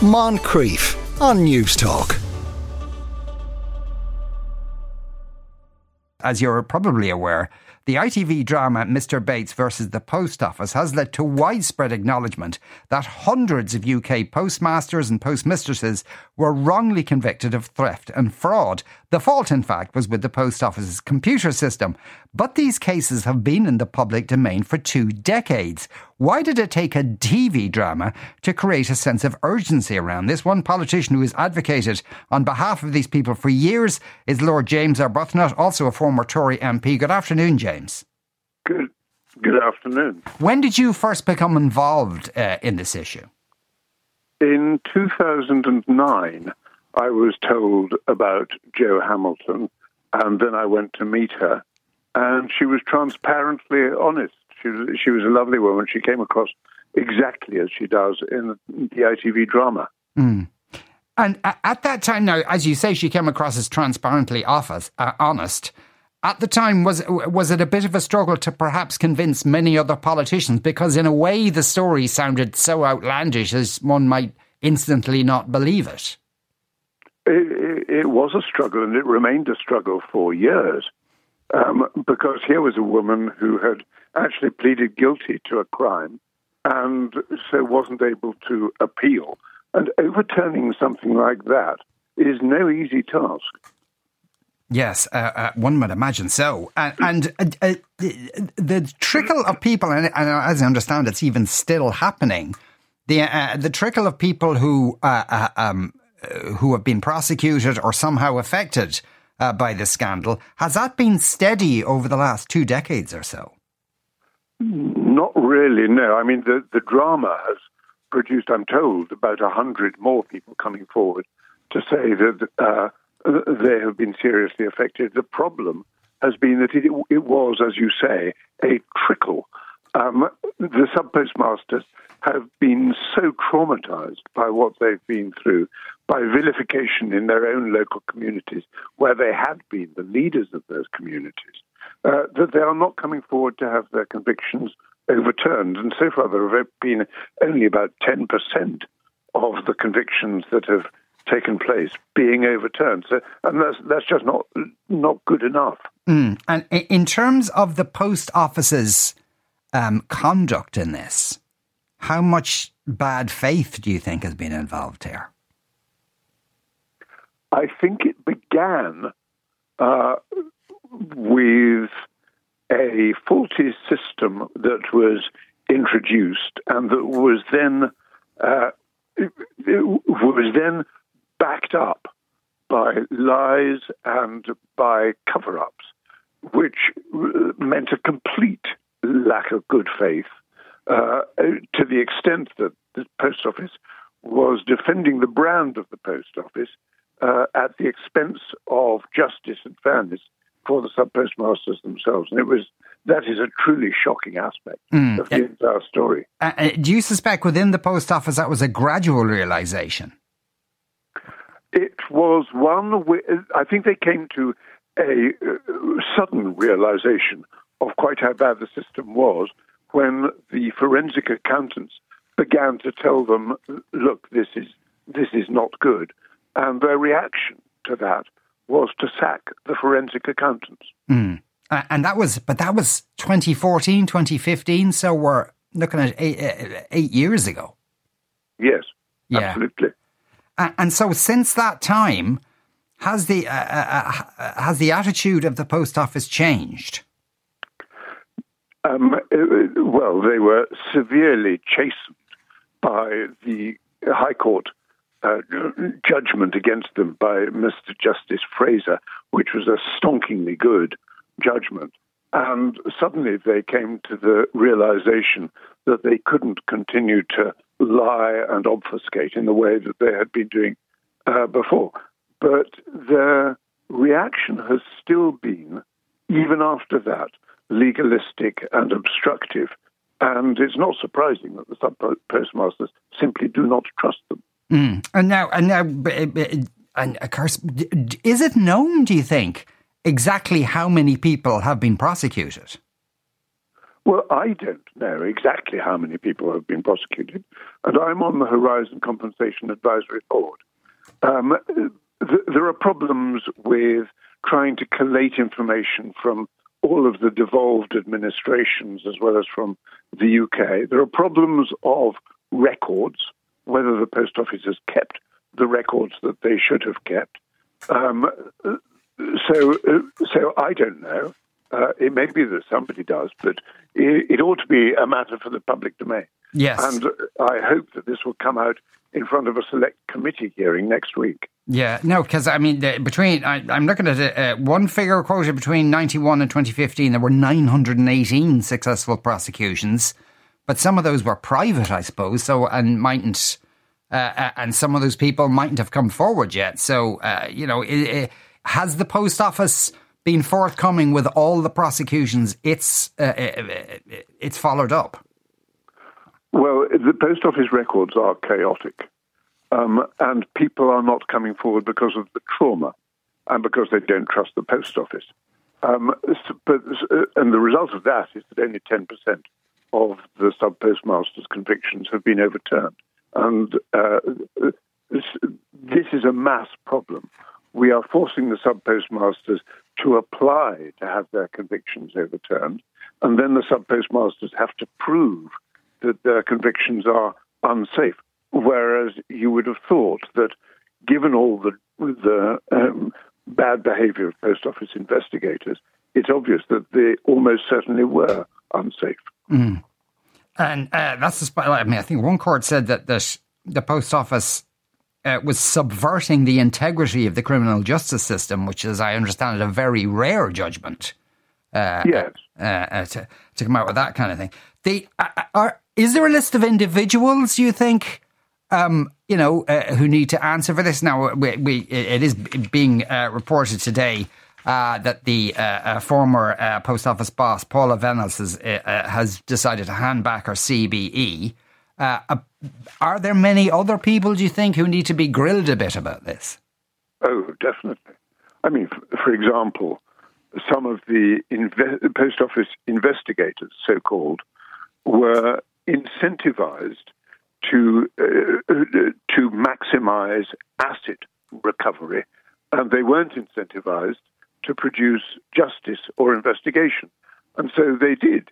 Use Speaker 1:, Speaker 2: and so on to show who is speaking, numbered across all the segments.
Speaker 1: Moncrieff on Newstalk.
Speaker 2: As you're probably aware, the ITV drama Mr. Bates versus the Post Office has led to widespread acknowledgement that hundreds of UK postmasters and postmistresses were wrongly convicted of theft and fraud. The fault, in fact, was with the Post Office's computer system. But these cases have been in the public domain for two decades. Why did it take a TV drama to create a sense of urgency around this? One politician who has advocated on behalf of these people for years is Lord James Arbuthnot, also a former Tory MP. Good afternoon, James.
Speaker 3: Good. Good afternoon.
Speaker 2: When did you first become involved uh, in this issue?
Speaker 3: In 2009, I was told about Jo Hamilton, and then I went to meet her, and she was transparently honest. She was, she was a lovely woman. She came across exactly as she does in the ITV drama.
Speaker 2: Mm. And at that time, now, as you say, she came across as transparently office, uh, honest. At the time, was was it a bit of a struggle to perhaps convince many other politicians? Because in a way, the story sounded so outlandish as one might instantly not believe it.
Speaker 3: It, it was a struggle, and it remained a struggle for years. Um, because here was a woman who had actually pleaded guilty to a crime and so wasn't able to appeal. And overturning something like that is no easy task.
Speaker 2: Yes, uh, uh, one would imagine so. Uh, and uh, the, the, trickle of people, and, and, as I understand, it's even still happening. The uh, the trickle of people who uh, um, who have been prosecuted or somehow affected by the scandal has that been steady over the last two decades or so?
Speaker 3: Not really. No, I mean the the drama has produced, I'm told, about a hundred more people coming forward to say that they have been seriously affected. The problem has been that it, it was, as you say, a trickle. Um, the sub postmasters have been so traumatized by what they've been through, by vilification in their own local communities, where they had been the leaders of those communities, uh, that they are not coming forward to have their convictions overturned. And so far, there have been only about 10% of the convictions that have taken place being overturned. So, and that's that's just not not good enough.
Speaker 2: Mm. And in terms of the post office's um, conduct in this, how much bad faith do you think has been involved here?
Speaker 3: I think it began uh, with a faulty system that was introduced and that was then uh, was then by lies and by cover ups, which meant a complete lack of good faith uh, to the extent that the post office was defending the brand of the post office uh, at the expense of justice and fairness for the sub postmasters themselves. And it was that is a truly shocking aspect mm. of the entire story.
Speaker 2: Uh, uh, do you suspect within the post office that was a gradual realization?
Speaker 3: It was one, I think they came to a uh, sudden realization of quite how bad the system was when the forensic accountants began to tell them, look, this is, this is not good. And their reaction to that was to sack the forensic accountants.
Speaker 2: Mm. Uh, and that was, but that was 2014, 2015. So we're looking at eight, uh, eight years ago.
Speaker 3: Yes, yeah. absolutely.
Speaker 2: And so, since that time, has the uh, uh, uh, has the attitude of the post office changed?
Speaker 3: Um, well, they were severely chastened by the High Court uh, judgment against them by Mr. Justice Fraser, which was a stonkingly good judgment. And suddenly they came to the realization that they couldn't continue to lie and obfuscate in the way that they had been doing uh, before. But their reaction has still been, even after that, legalistic and obstructive. And it's not surprising that the sub postmasters simply do not trust them.
Speaker 2: Mm. And now, and now, and of course, is it known? Do you think exactly how many people have been prosecuted?
Speaker 3: Well, I don't know exactly how many people have been prosecuted, and I'm on the Horizon Compensation Advisory Board. Um, th- there are problems with trying to collate information from all of the devolved administrations as well as from the UK. There are problems of records, whether the post office has kept the records that they should have kept. Um, so, so I don't know. Uh, it may be that somebody does, but it, it, ought to be a matter for the public domain.
Speaker 2: Yes.
Speaker 3: And I hope that this will come out in front of a select committee hearing next week.
Speaker 2: Yeah, no, because I mean, the, between I, am looking at it, uh, one figure quoted between 91 and 2015, there were 918 successful prosecutions, but some of those were private, I suppose. So and mightn't, uh, uh and some of those people mightn't have come forward yet. So uh, you know, it, it, has the post office been forthcoming with all the prosecutions it's uh, it's followed up?
Speaker 3: Well, the post office records are chaotic, um, and people are not coming forward because of the trauma and because they don't trust the post office. Um, but, uh, and the result of that is that only 10% of the sub postmasters' convictions have been overturned. And uh, this is a mass problem we are forcing the sub postmasters to apply to have their convictions overturned, and then the sub postmasters have to prove that their convictions are unsafe. Whereas you would have thought that, given all the the um, bad behaviour of post office investigators, it's obvious that they almost certainly were unsafe.
Speaker 2: Mm. And uh, that's the. I mean, I think one court said that that the post office uh, was subverting the integrity of the criminal justice system, which is, I understand it, a very rare judgment.
Speaker 3: Uh, yes.
Speaker 2: Uh, uh to, to come out with that kind of thing. The, uh, uh, are, is there a list of individuals you think, um, you know, who need to answer for this? Now, we, we it is being reported today that the former post office boss, Paula Vennells, has, has decided to hand back her CBE. Uh, uh, are there many other people, do you think, who need to be grilled a bit about this?
Speaker 3: Oh, definitely. I mean, for example, some of the inve- post office investigators, so called, were incentivized to uh, to maximize asset recovery, and they weren't incentivized to produce justice or investigation, and so they did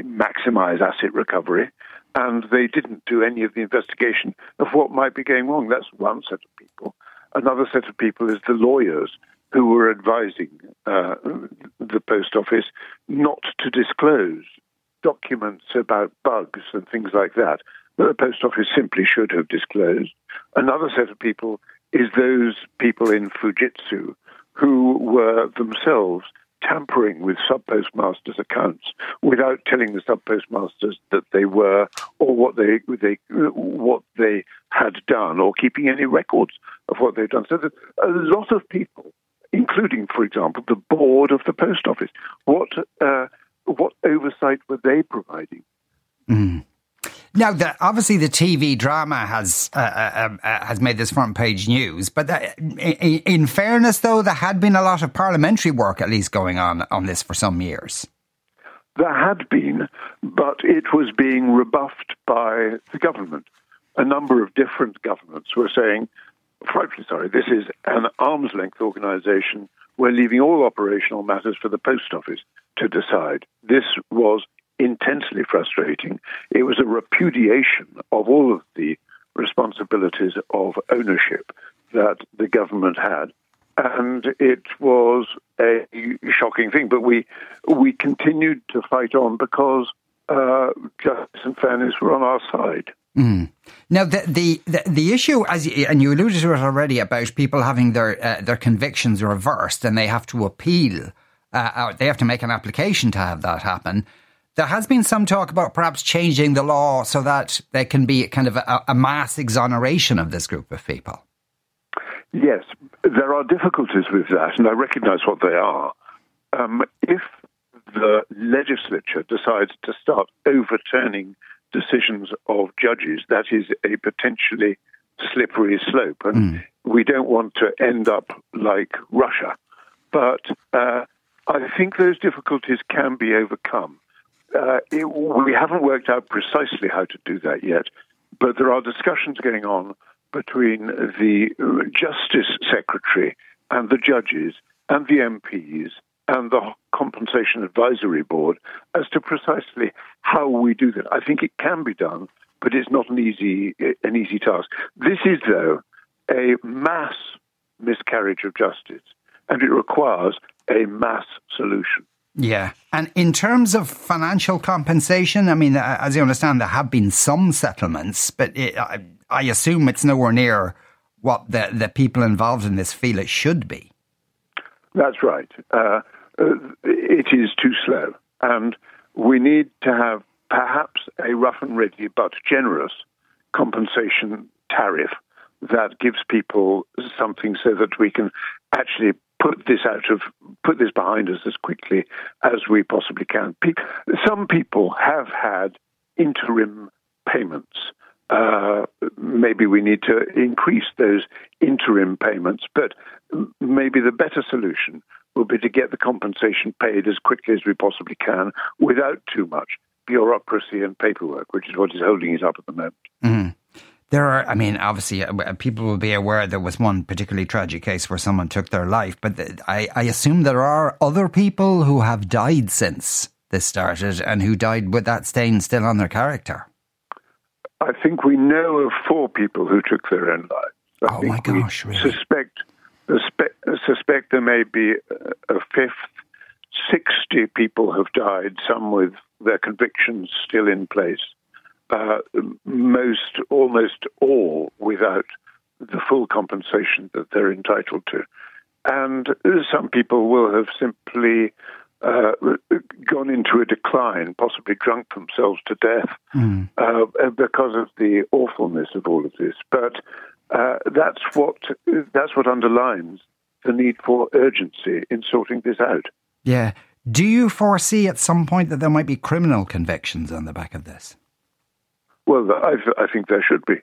Speaker 3: maximize asset recovery, and they didn't do any of the investigation of what might be going wrong. That's one set of people. Another set of people is the lawyers who were advising uh, the post office not to disclose documents about bugs and things like that that the post office simply should have disclosed. Another set of people is those people in Fujitsu who were themselves tampering with sub postmasters' accounts without telling the sub postmasters that they were or what they, they what they had done or keeping any records of what they'd done. So that a lot of people, including, for example, the board of the post office, what uh, what oversight were they providing?
Speaker 2: Mm. Now, the, obviously, the TV drama has uh, uh, um, uh, has made this front page news. But in, in, fairness, though, there had been a lot of parliamentary work, at least, going on on this for some years.
Speaker 3: There had been, but it was being rebuffed by the government. A number of different governments were saying, frightfully sorry, this is an arm's length organisation. We're leaving all operational matters for the post office to decide. This was intensely frustrating. It was a repudiation of all of the responsibilities of ownership that the government had. And it was a shocking thing, but we we continued to fight on because uh, justice and fairness were on our side.
Speaker 2: Mm. Now, the, the, the the issue, as and you alluded to it already, about people having their uh, their convictions reversed and they have to appeal, uh, they have to make an application to have that happen. There has been some talk about perhaps changing the law so that there can be kind of a, a mass exoneration of this group of people.
Speaker 3: Yes, there are difficulties with that, and I recognize what they are. Um, if the legislature decides to start overturning decisions of judges, that is a potentially slippery slope. And mm. we don't want to end up like Russia. But uh, I think those difficulties can be overcome uh, it, we haven't worked out precisely how to do that yet, but there are discussions going on between the Justice Secretary and the judges and the MPs and the Compensation Advisory Board as to precisely how we do that. I think it can be done, but it's not an easy an easy task. This is though a mass miscarriage of justice, and it requires a mass solution.
Speaker 2: Yeah. And in terms of financial compensation, I mean, as you understand, there have been some settlements, but it, I, I, assume it's nowhere near what the, the people involved in this feel it should be.
Speaker 3: That's right. Uh, uh, it is too slow. And we need to have perhaps a rough and ready but generous compensation tariff that gives people something so that we can actually put this out of put this behind us as quickly as we possibly can. Some people have had interim payments. Uh, maybe we need to increase those interim payments, but maybe the better solution will be to get the compensation paid as quickly as we possibly can without too much bureaucracy and paperwork, which is what is holding it up at the moment.
Speaker 2: Mm. There are, I mean, obviously, uh, uh, people will be aware there was one particularly tragic case where someone took their life, but I, I assume there are other people who have died since this started and who died with that stain still on their character.
Speaker 3: I think we know of four people who took their own lives. I
Speaker 2: oh my gosh! Really?
Speaker 3: Suspect, suspect, suspect there may be a fifth. Sixty people have died, some with their convictions still in place uh, most, almost all without the full compensation that they're entitled to. And some people will have simply uh, gone into a decline, possibly drunk themselves to death mm. uh, because of the awfulness of all of this. But uh, that's what that's what underlines the need for urgency in sorting this out.
Speaker 2: Yeah. Do you foresee at some point that there might be criminal convictions on the back of this?
Speaker 3: Well, I, I think there should be.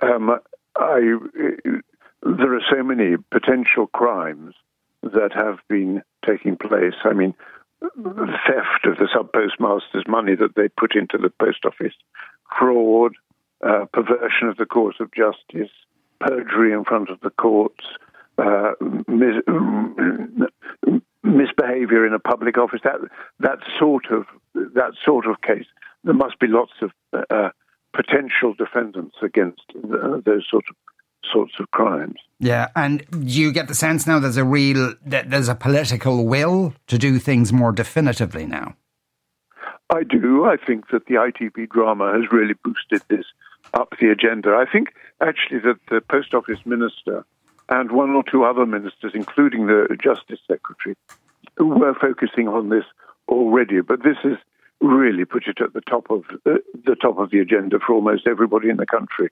Speaker 3: Um, I, there are so many potential crimes that have been taking place. I mean, theft of the sub postmaster's money that they put into the post office, fraud, uh, perversion of the course of justice, perjury in front of the courts, uh, mis- misbehavior in a public office. That that sort of that sort of case there must be lots of uh, potential defendants against uh, those sort of sorts of crimes.
Speaker 2: Yeah, and you get the sense now there's a real that there's a political will to do things more definitively now.
Speaker 3: I do. I think that the ITV drama has really boosted this up the agenda. I think actually that the Post Office Minister and one or two other ministers, including the Justice Secretary, were focusing on this already. But this is really put it at the top of uh, the top of the agenda for almost everybody in the country,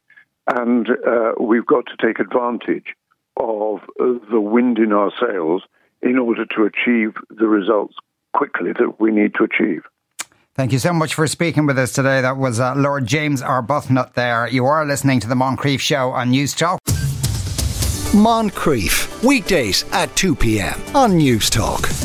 Speaker 3: and uh, we've got to take advantage of uh, the wind in our sails in order to achieve the results quickly that we need to achieve.
Speaker 2: Thank you so much for speaking with us today. That was uh, Lord James Arbuthnot there. You are listening to the Moncrieff Show on News Talk.
Speaker 1: Moncrieff, weekdays at 2 p.m. on Newstalk.